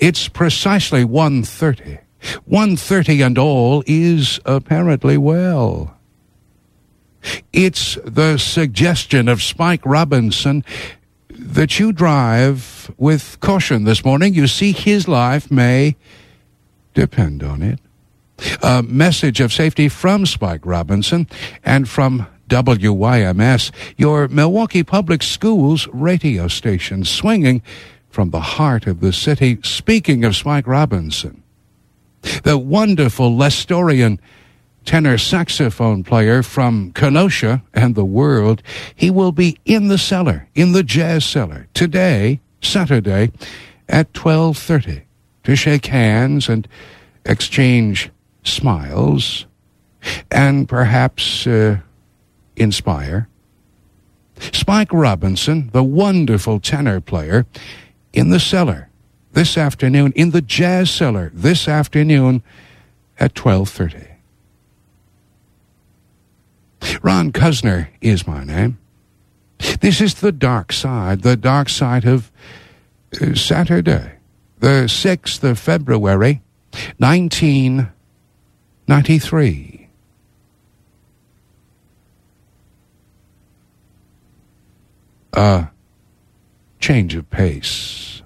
It's precisely 1.30. 1.30 and all is apparently well. It's the suggestion of Spike Robinson that you drive with caution this morning. You see, his life may depend on it. A message of safety from Spike Robinson and from WYMS, your Milwaukee Public Schools radio station, swinging from the heart of the city. Speaking of Spike Robinson, the wonderful Lestorian tenor saxophone player from Kenosha and the world, he will be in the cellar, in the jazz cellar, today, Saturday, at 12.30 to shake hands and exchange smiles and perhaps uh, inspire. Spike Robinson, the wonderful tenor player, in the cellar this afternoon, in the jazz cellar this afternoon at 12.30. Ron Cuzner is my name. This is the dark side, the dark side of uh, Saturday, the 6th of February, 1993. A change of pace.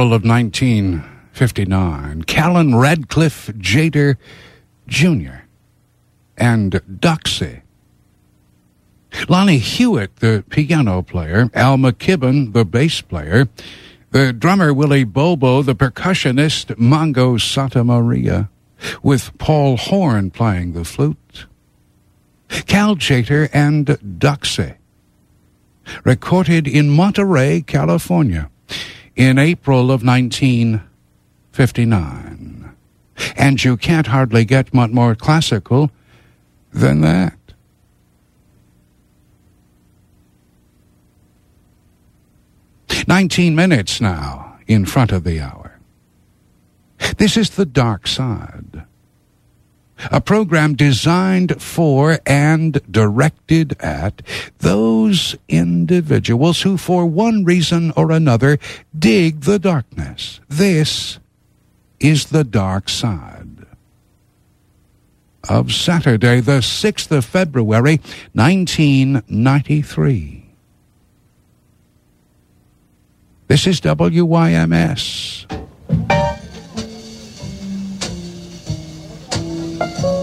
April of 1959, Callen Radcliffe Tjader Jr. and Doxy. Lonnie Hewitt, the piano player, Al McKibben, the bass player, the drummer Willie Bobo, the percussionist Mongo Santamaria, with Paul Horn playing the flute. Cal Tjader and Doxy. Recorded in Monterey, California in April of 1959. And you can't hardly get much more classical than that. Nineteen minutes now in front of the hour. This is the dark side. A program designed for and directed at those individuals who, for one reason or another, dig the darkness. This is the dark side. Of Saturday, the 6th of February, 1993. This is WYMS. Thank you.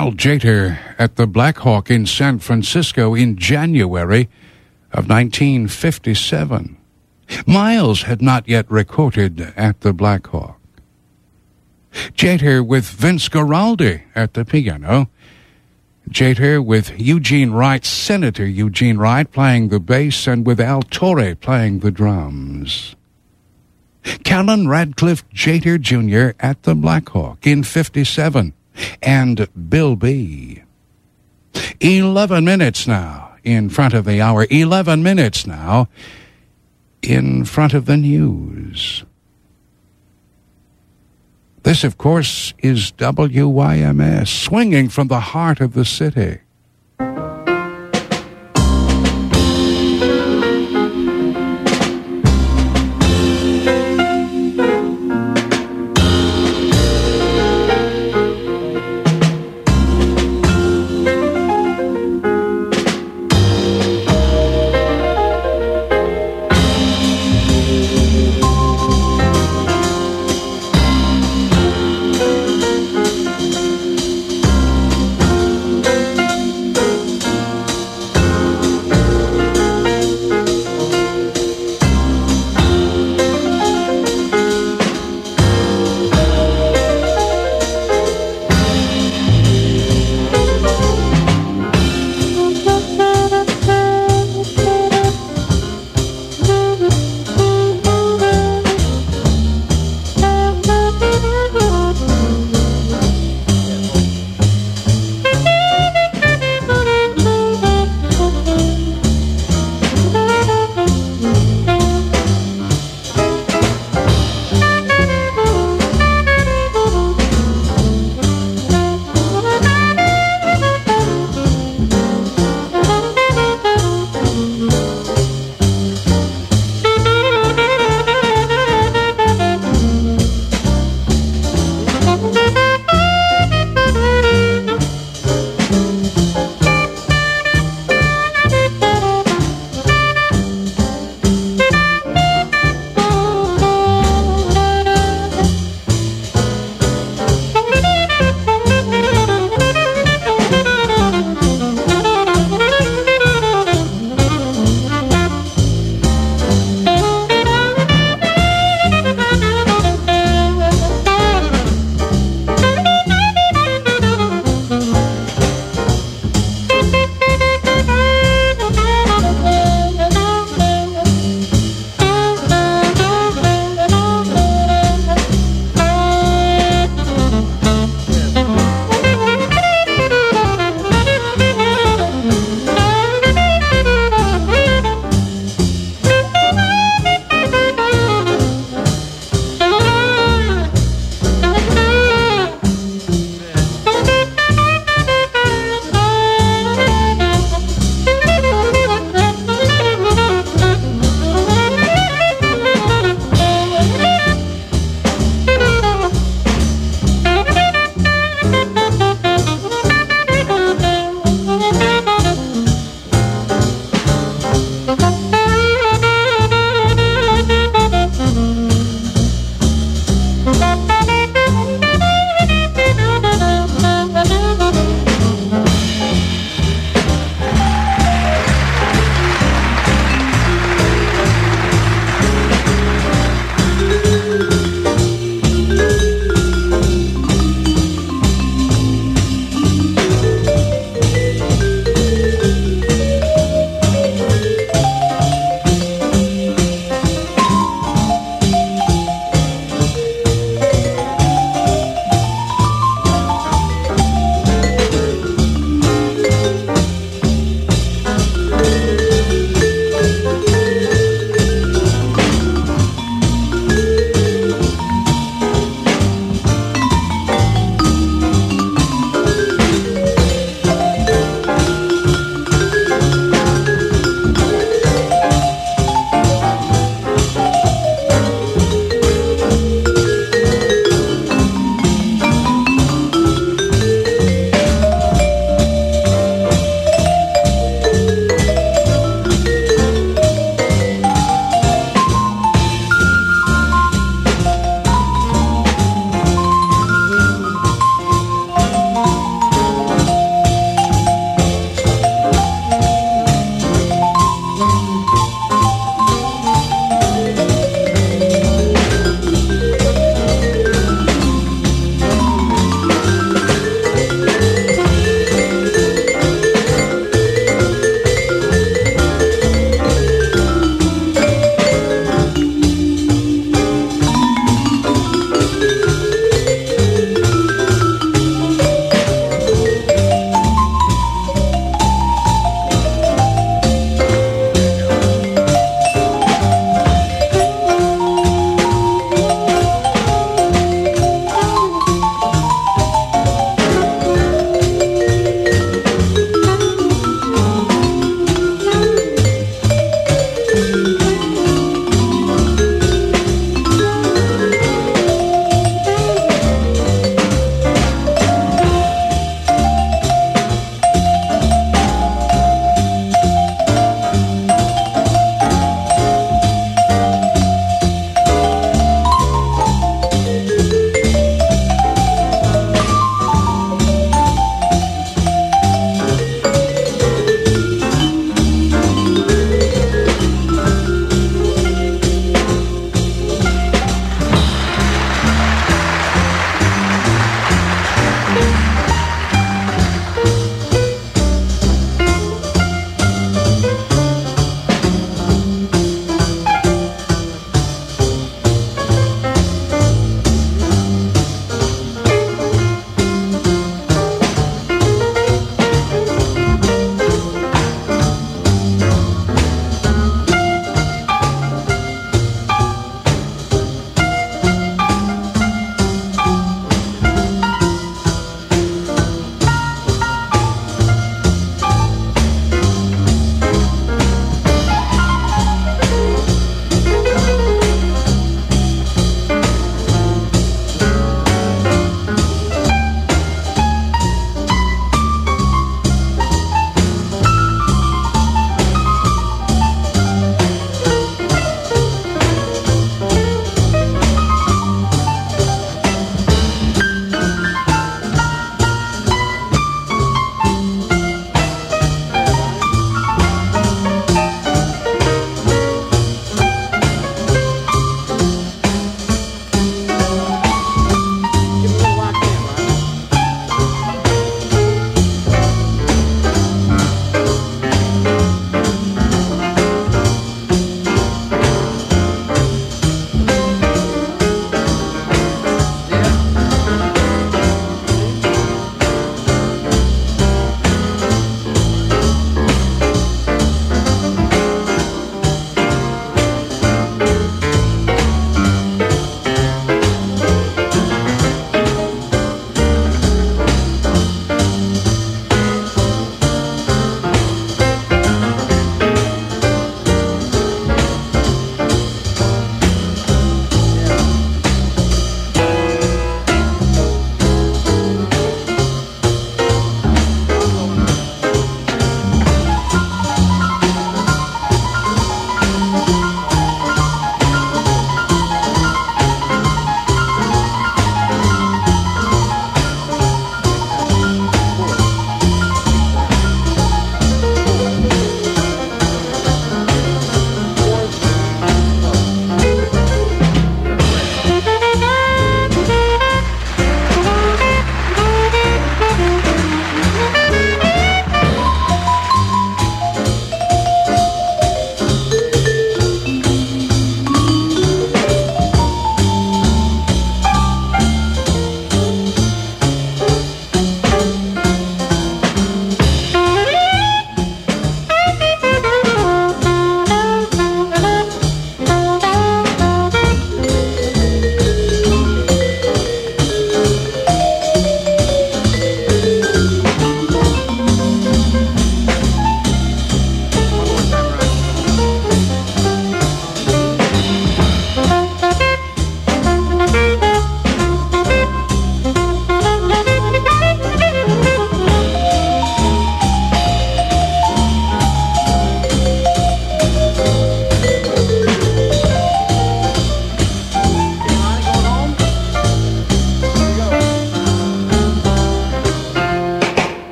Cal Tjader at the Blackhawk in San Francisco in January of 1957. Miles had not yet recorded at the Blackhawk. Tjader with Vince Guaraldi at the piano. Tjader with Eugene Wright, Senator Eugene Wright playing the bass and with Al Torre playing the drums. Callen Radcliffe Tjader Jr. at the Blackhawk in 57 and Bill B. 11 minutes now in front of the hour. 11 minutes now in front of the news. This, of course, is WYMS, swinging from the heart of the city.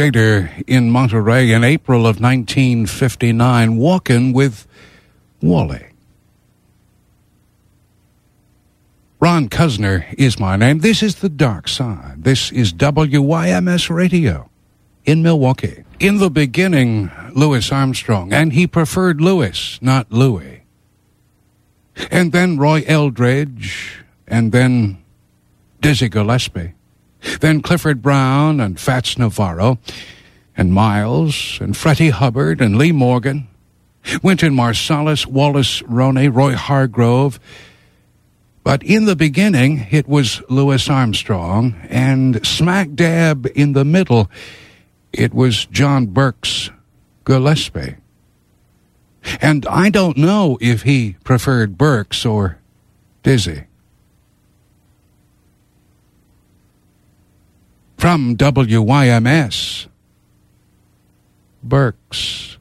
Tjader in Monterey in April of 1959, walking with Wally. Ron Cuzner is my name. This is The Dark Side. This is WYMS Radio in Milwaukee. In the beginning, Louis Armstrong, and he preferred Louis, not Louis. And then Roy Eldridge, and then Dizzy Gillespie. Then Clifford Brown and Fats Navarro, and Miles, and Freddie Hubbard, and Lee Morgan, Wynton Marsalis, Wallace Roney, Roy Hargrove, but in the beginning, it was Louis Armstrong, and smack dab in the middle, it was John Birks Gillespie. And I don't know if he preferred Birks or Dizzy. From WYMS, Burks.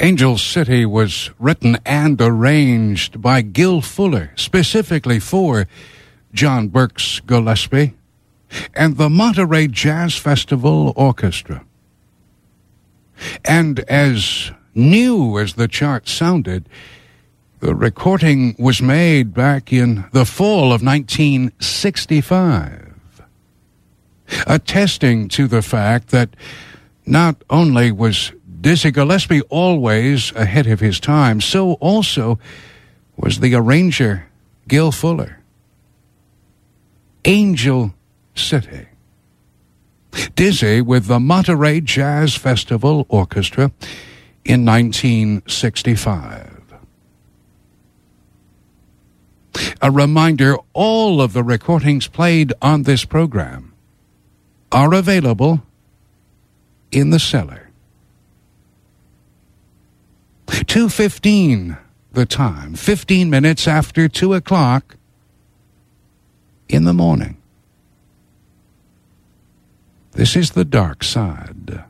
Angel City was written and arranged by Gil Fuller specifically for John Birks Gillespie and the Monterey Jazz Festival Orchestra. And as new as the chart sounded, the recording was made back in the fall of 1965, attesting to the fact that not only was Dizzy Gillespie always ahead of his time, so also was the arranger Gil Fuller. Angel City. Dizzy with the Monterey Jazz Festival Orchestra in 1965. A reminder all of the recordings played on this program are available in the cellar. 2.15 the time, 15 minutes after 2 o'clock in the morning. This is the dark side.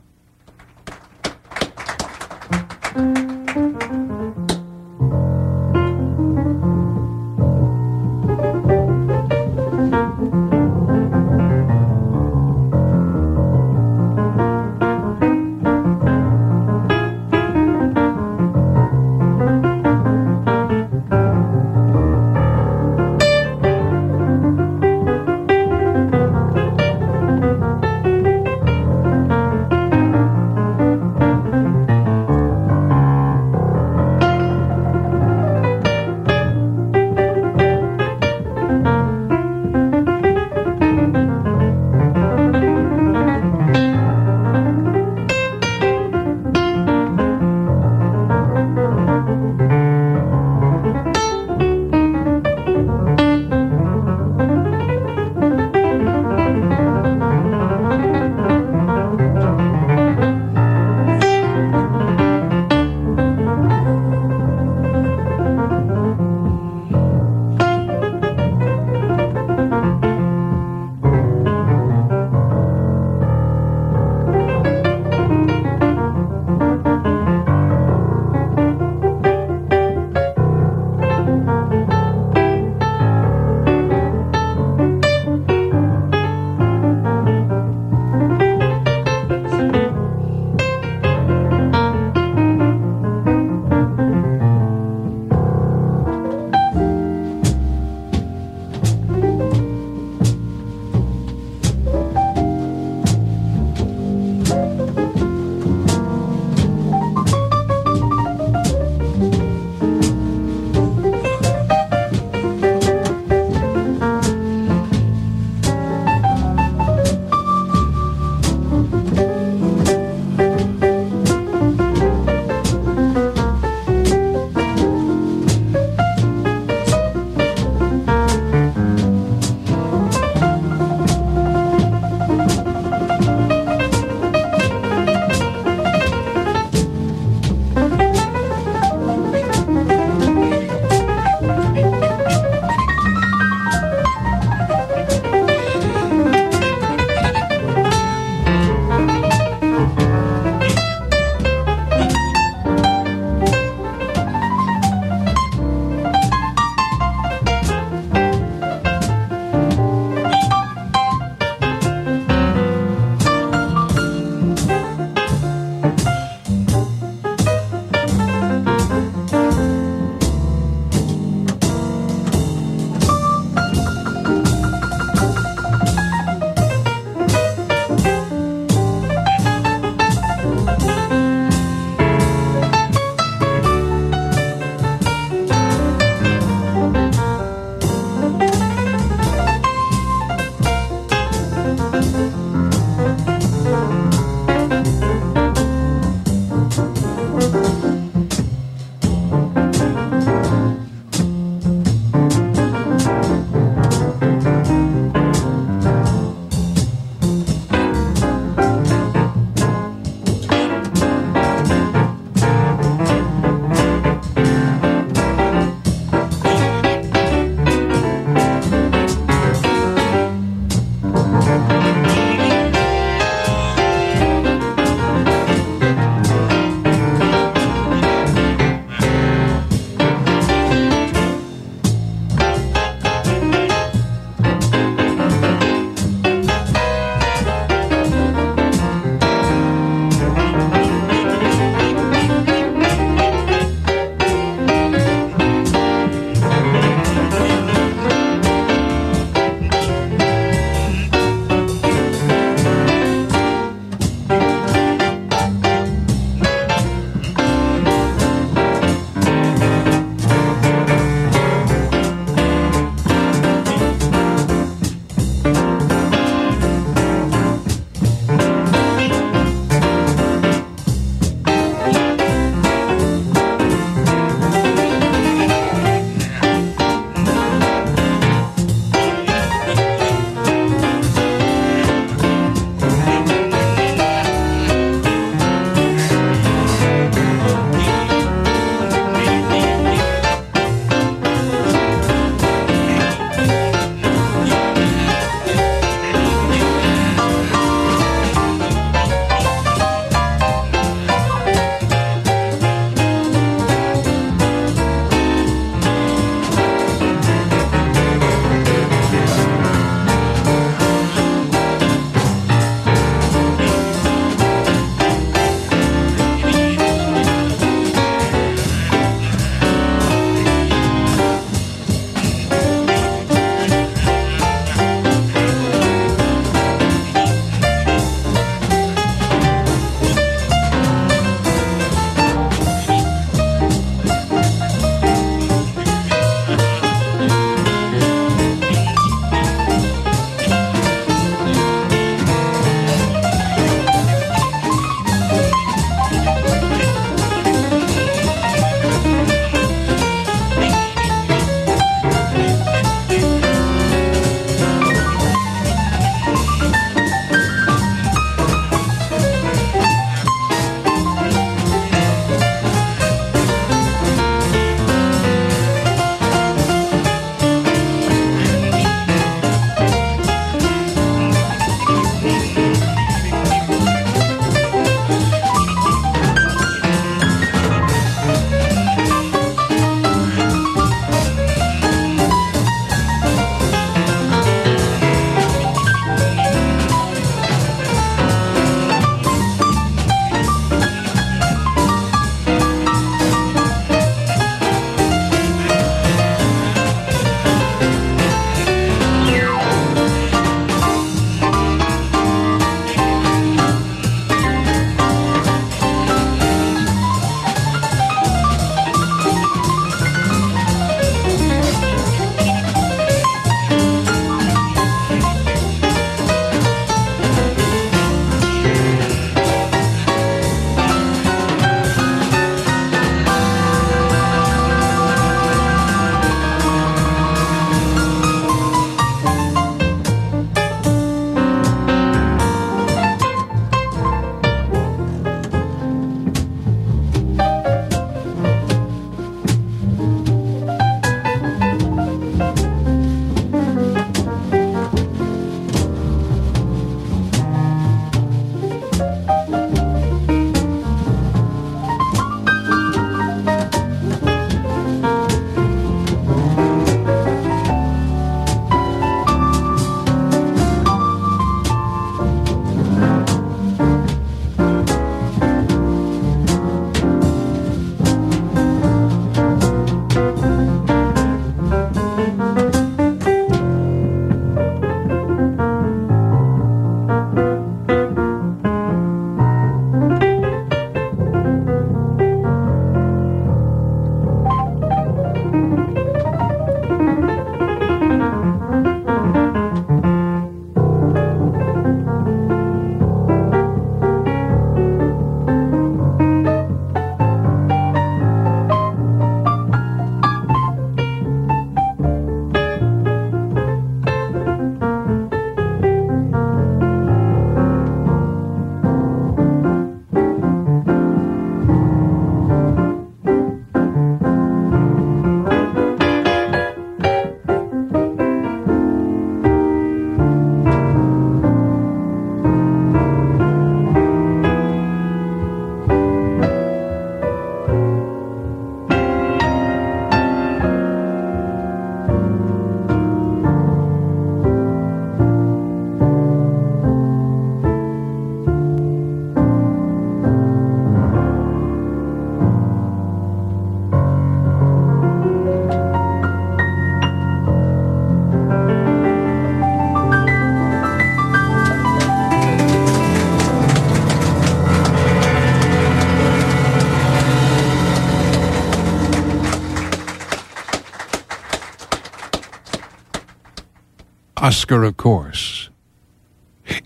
Oscar, of course.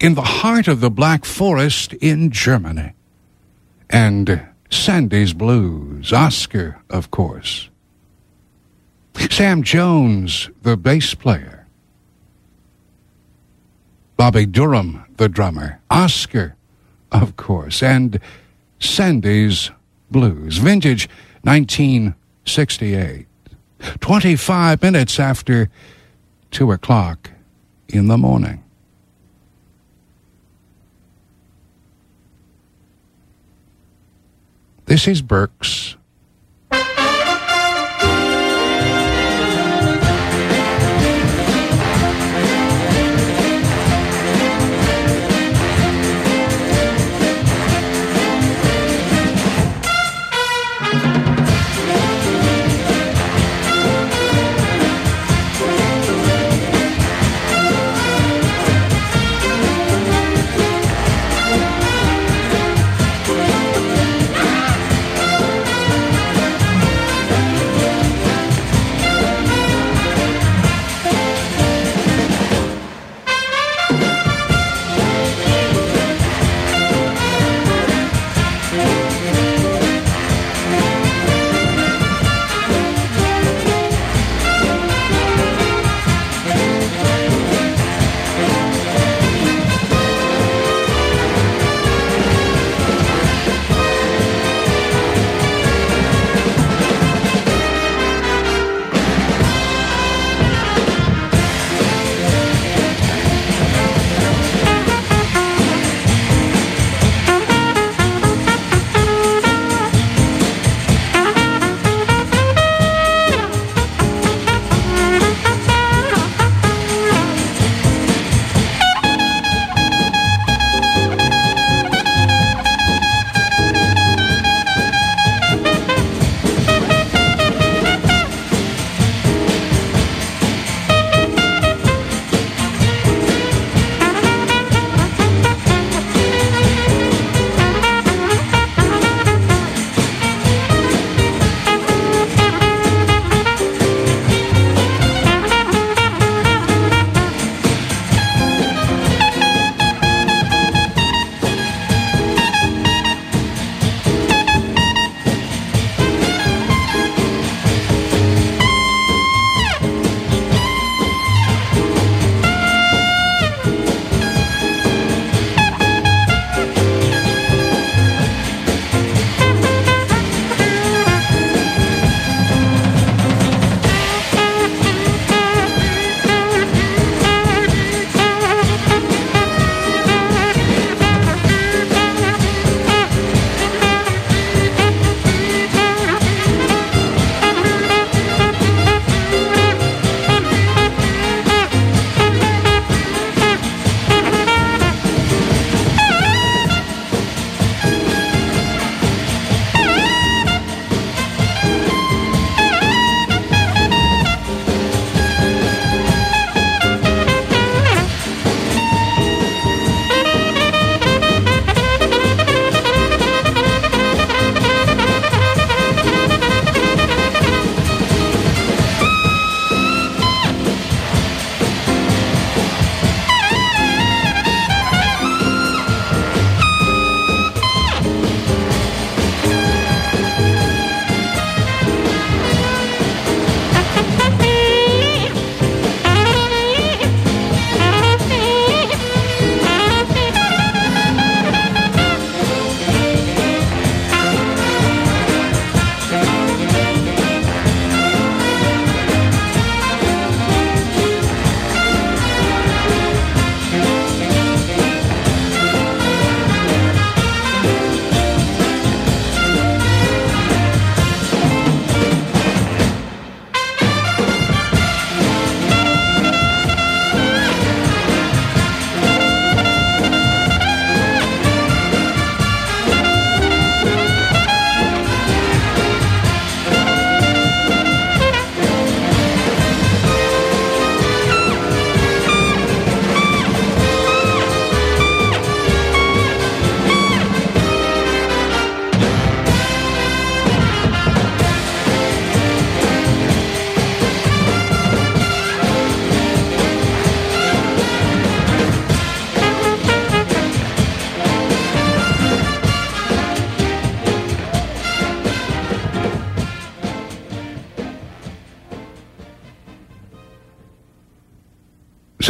In the heart of the Black Forest in Germany. And Sandy's Blues, Oscar, of course. Sam Jones, the bass player. Bobby Durham, the drummer. Oscar, of course. And Sandy's Blues, vintage 1968. 25 minutes after 2 o'clock in the morning. This is Burke's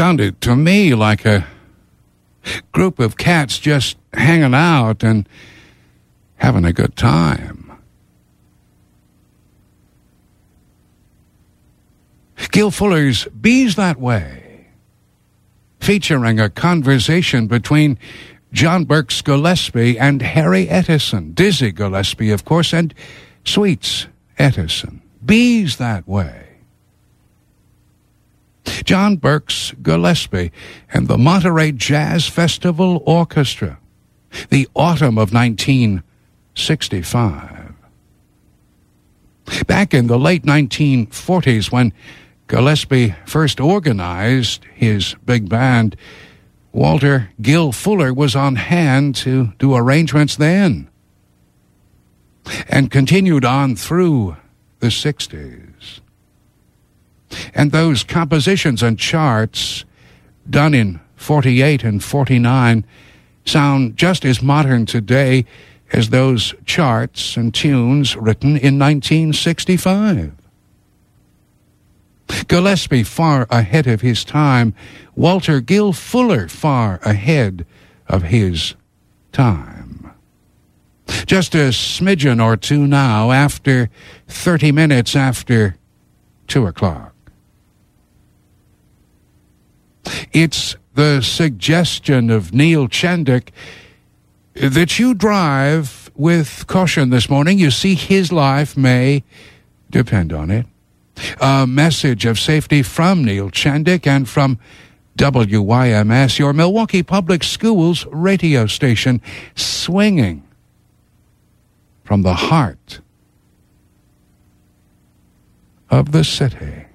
sounded to me like a group of cats just hanging out and having a good time. Gil Fuller's Be's That Way, featuring a conversation between John Birks Gillespie and Harry Edison, Dizzy Gillespie, of course, and Sweets Edison. Be's That Way. John Birks Gillespie and the Monterey Jazz Festival Orchestra, the autumn of 1965. Back in the late 1940s, when Gillespie first organized his big band, Walter Gil Fuller was on hand to do arrangements then and continued on through the 60s. And those compositions and charts done in 48 and 49 sound just as modern today as those charts and tunes written in 1965. Gillespie far ahead of his time, Walter Gil Fuller far ahead of his time. Just a smidgen or two now after 30 minutes after 2 o'clock. It's the suggestion of Neil Chendick that you drive with caution this morning. You see, his life may depend on it. A message of safety from Neil Chendick and from WYMS, your Milwaukee Public Schools radio station, swinging from the heart of the city.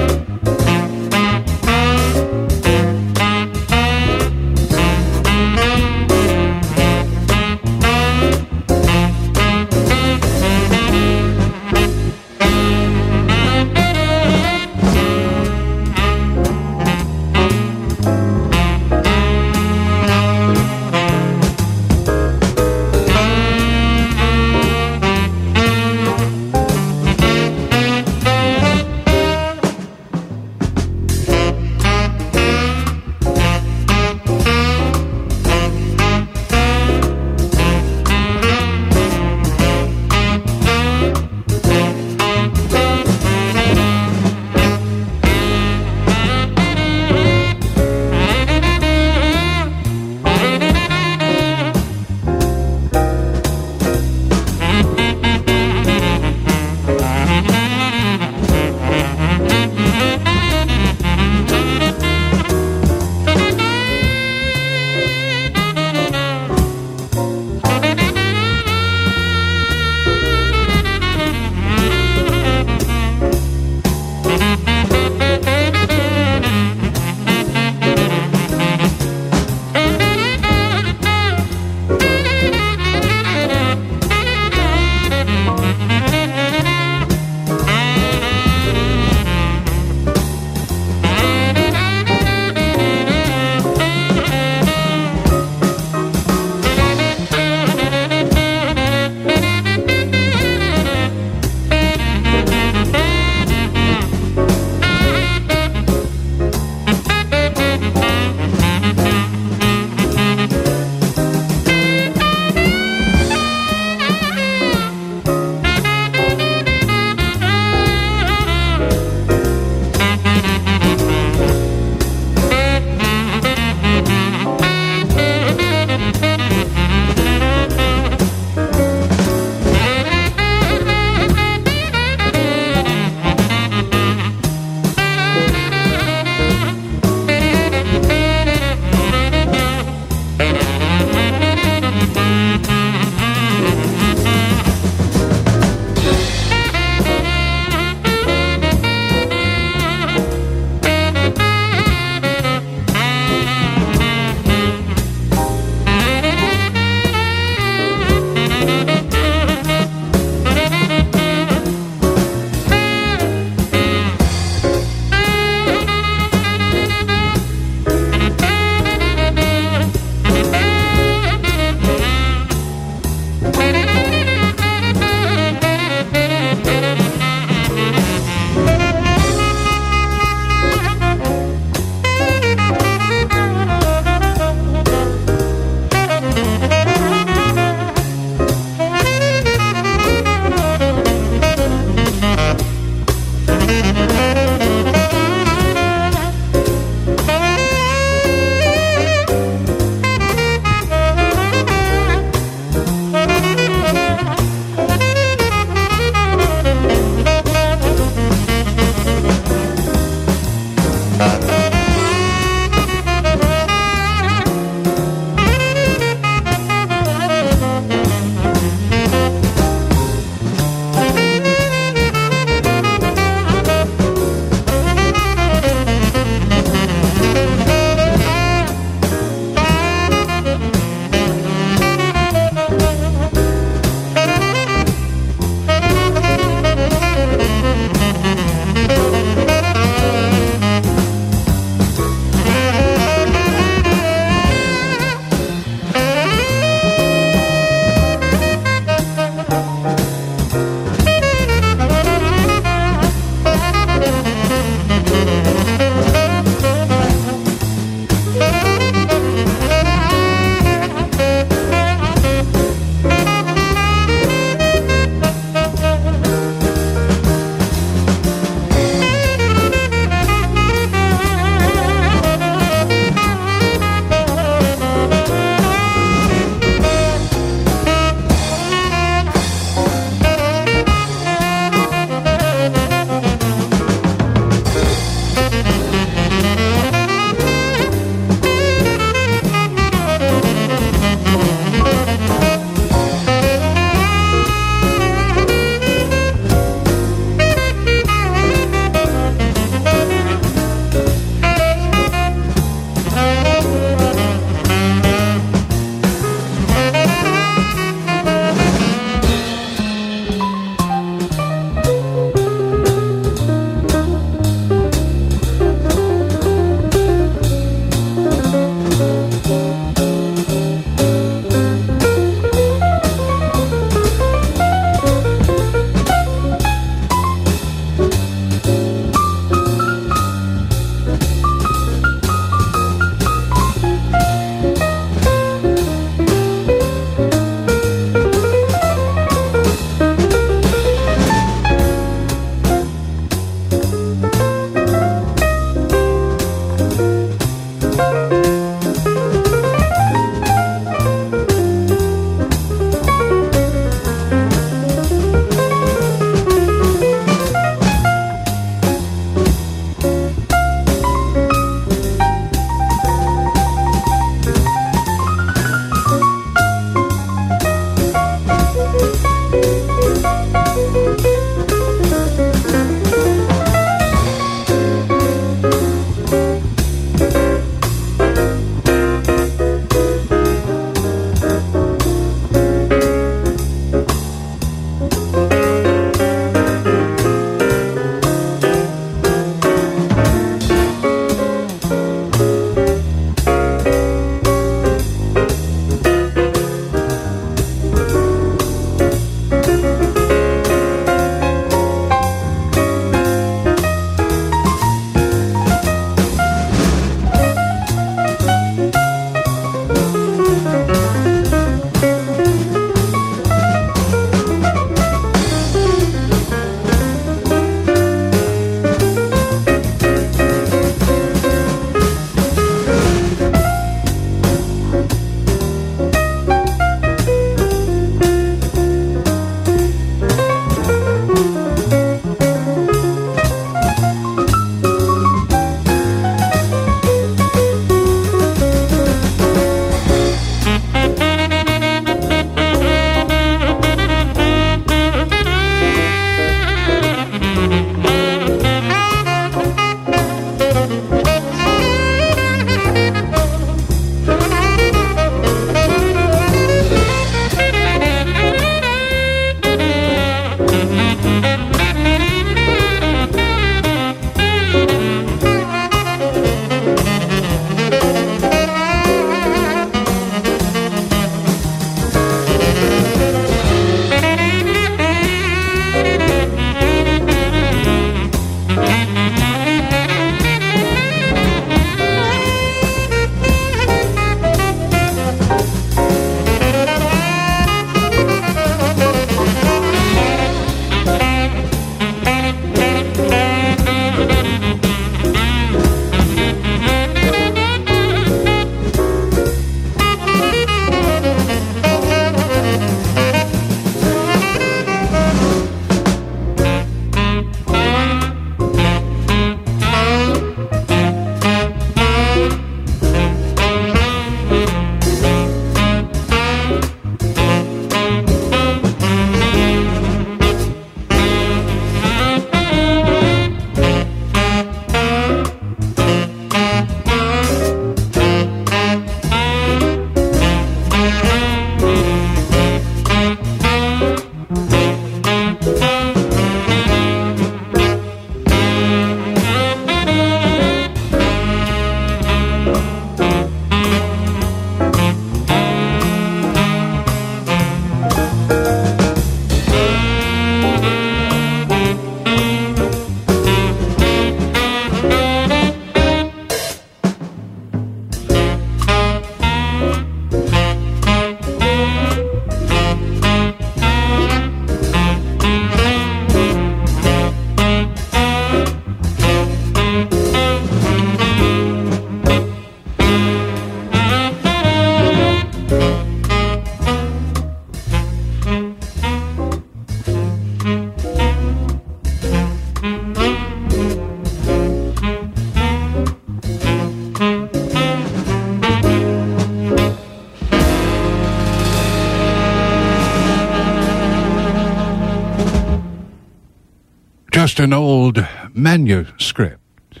An old manuscript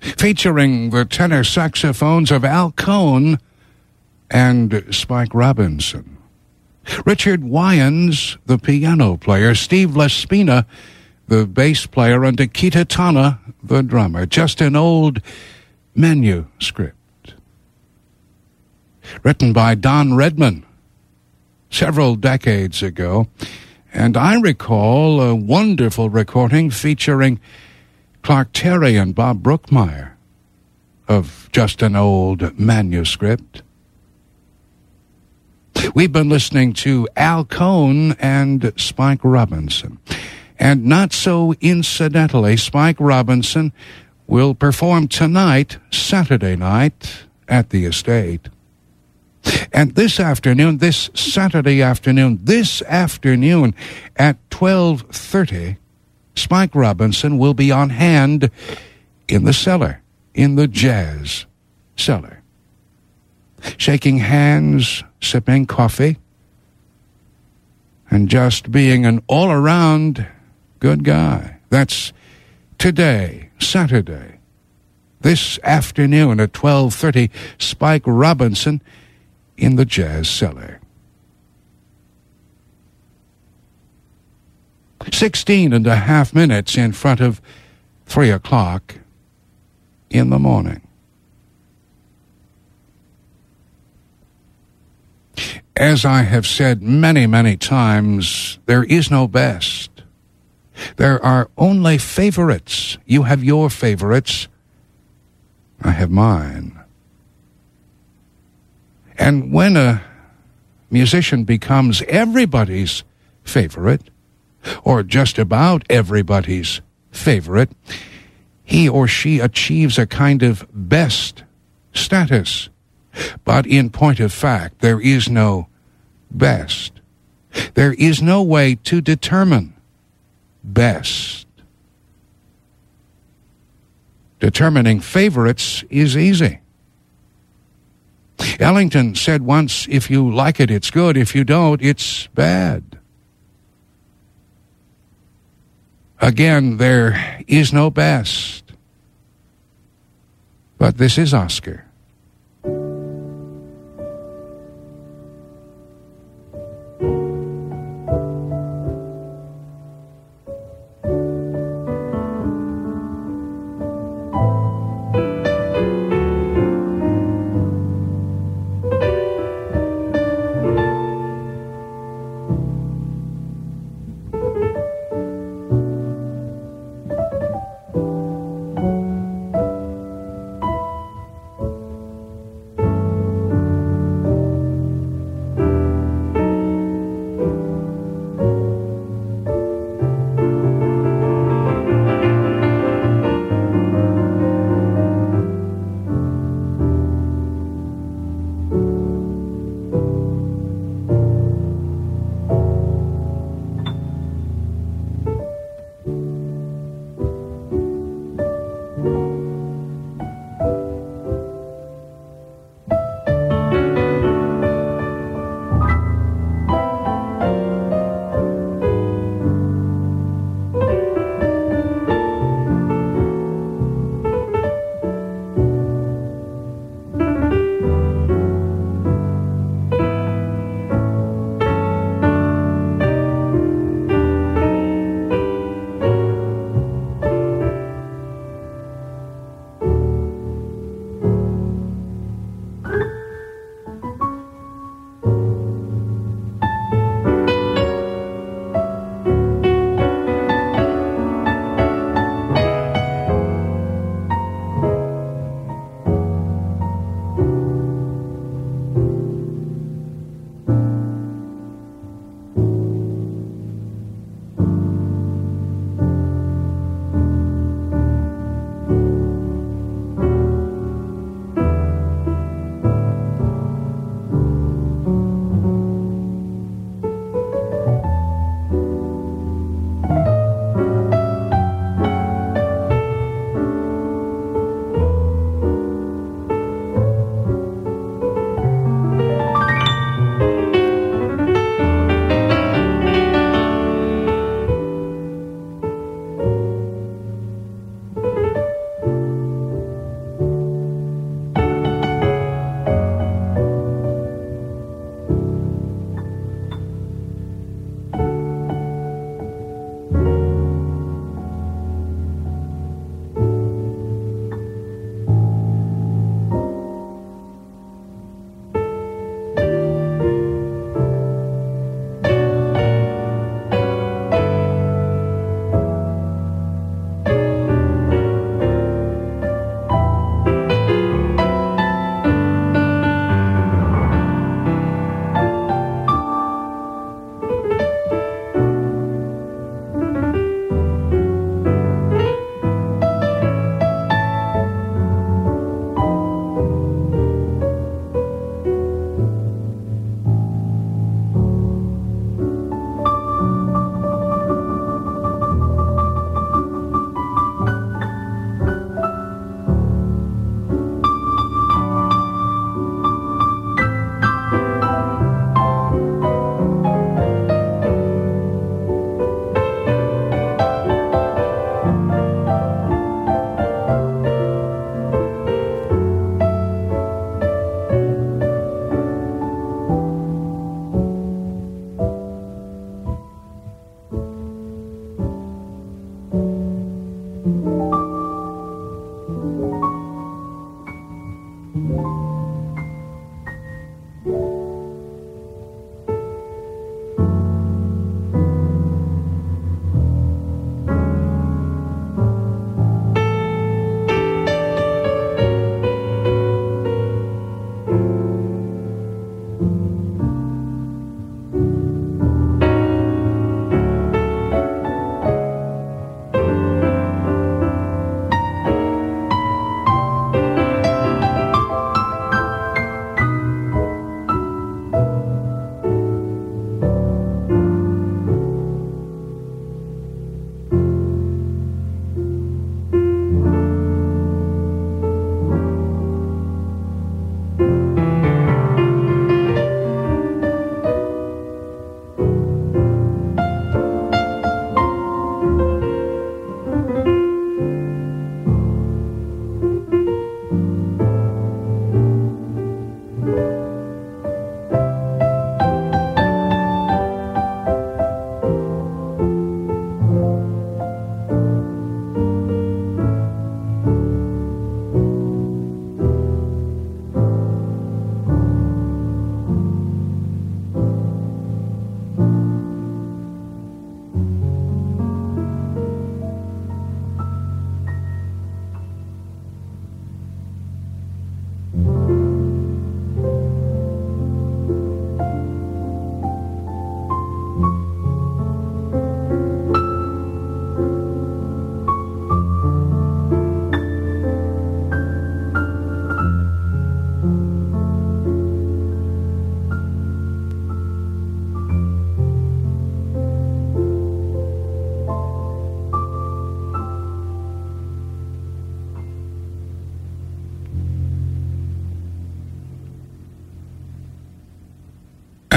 featuring the tenor saxophones of Al Cohn and Spike Robinson. Richard Wyands, the piano player, Steve LaSpina, the bass player, and Akira Tana, the drummer. Just an old manuscript. Written by Don Redman several decades ago. And I recall a wonderful recording featuring Clark Terry and Bob Brookmeyer of just an old manuscript. We've been listening to Al Cohn and Spike Robinson. And not so incidentally, Spike Robinson will perform tonight, Saturday night, at the estate. And this afternoon, this Saturday afternoon, this afternoon at 12:30, Spike Robinson will be on hand in the cellar, in the jazz cellar. Shaking hands, sipping coffee, and just being an all-around good guy. That's today, Saturday. This afternoon at 12:30, Spike Robinson in the jazz cellar. 16 and a half minutes in front of 3 o'clock in the morning. As I have said many, many times, there is no best. There are only favorites. You have your favorites. I have mine. And when a musician becomes everybody's favorite, or just about everybody's favorite, he or she achieves a kind of best status. But in point of fact, there is no best. There is no way to determine best. Determining favorites is easy. Ellington said once, if you like it, it's good. If you don't, it's bad. Again, there is no best. But this is Oscar.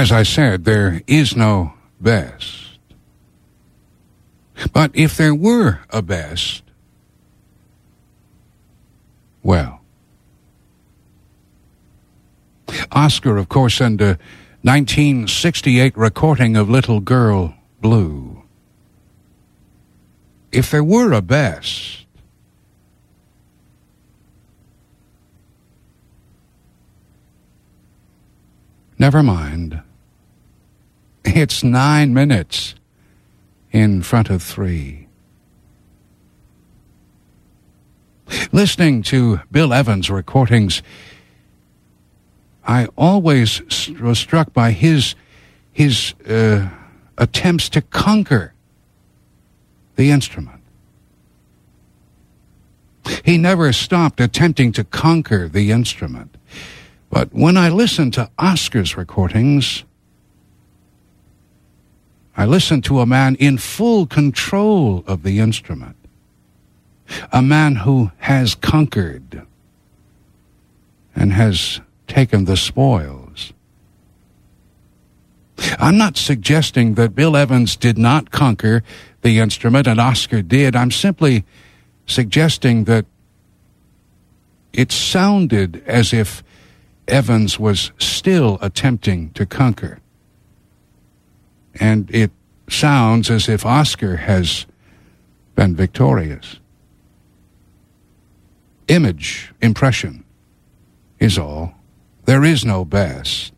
As I said, there is no best. But if there were a best, well, Oscar, of course, and a 1968 recording of Little Girl Blue. If there were a best, never mind. It's nine minutes in front of three. Listening to Bill Evans' recordings, I always was struck by his his uh, attempts to conquer the instrument. He never stopped attempting to conquer the instrument. But when I listen to Oscar's recordings, I listen to a man in full control of the instrument, a man who has conquered and has taken the spoils. I'm not suggesting that Bill Evans did not conquer the instrument and Oscar did. I'm simply suggesting that it sounded as if Evans was still attempting to conquer. And it sounds as if Oscar has been victorious. Image, impression is all. There is no best.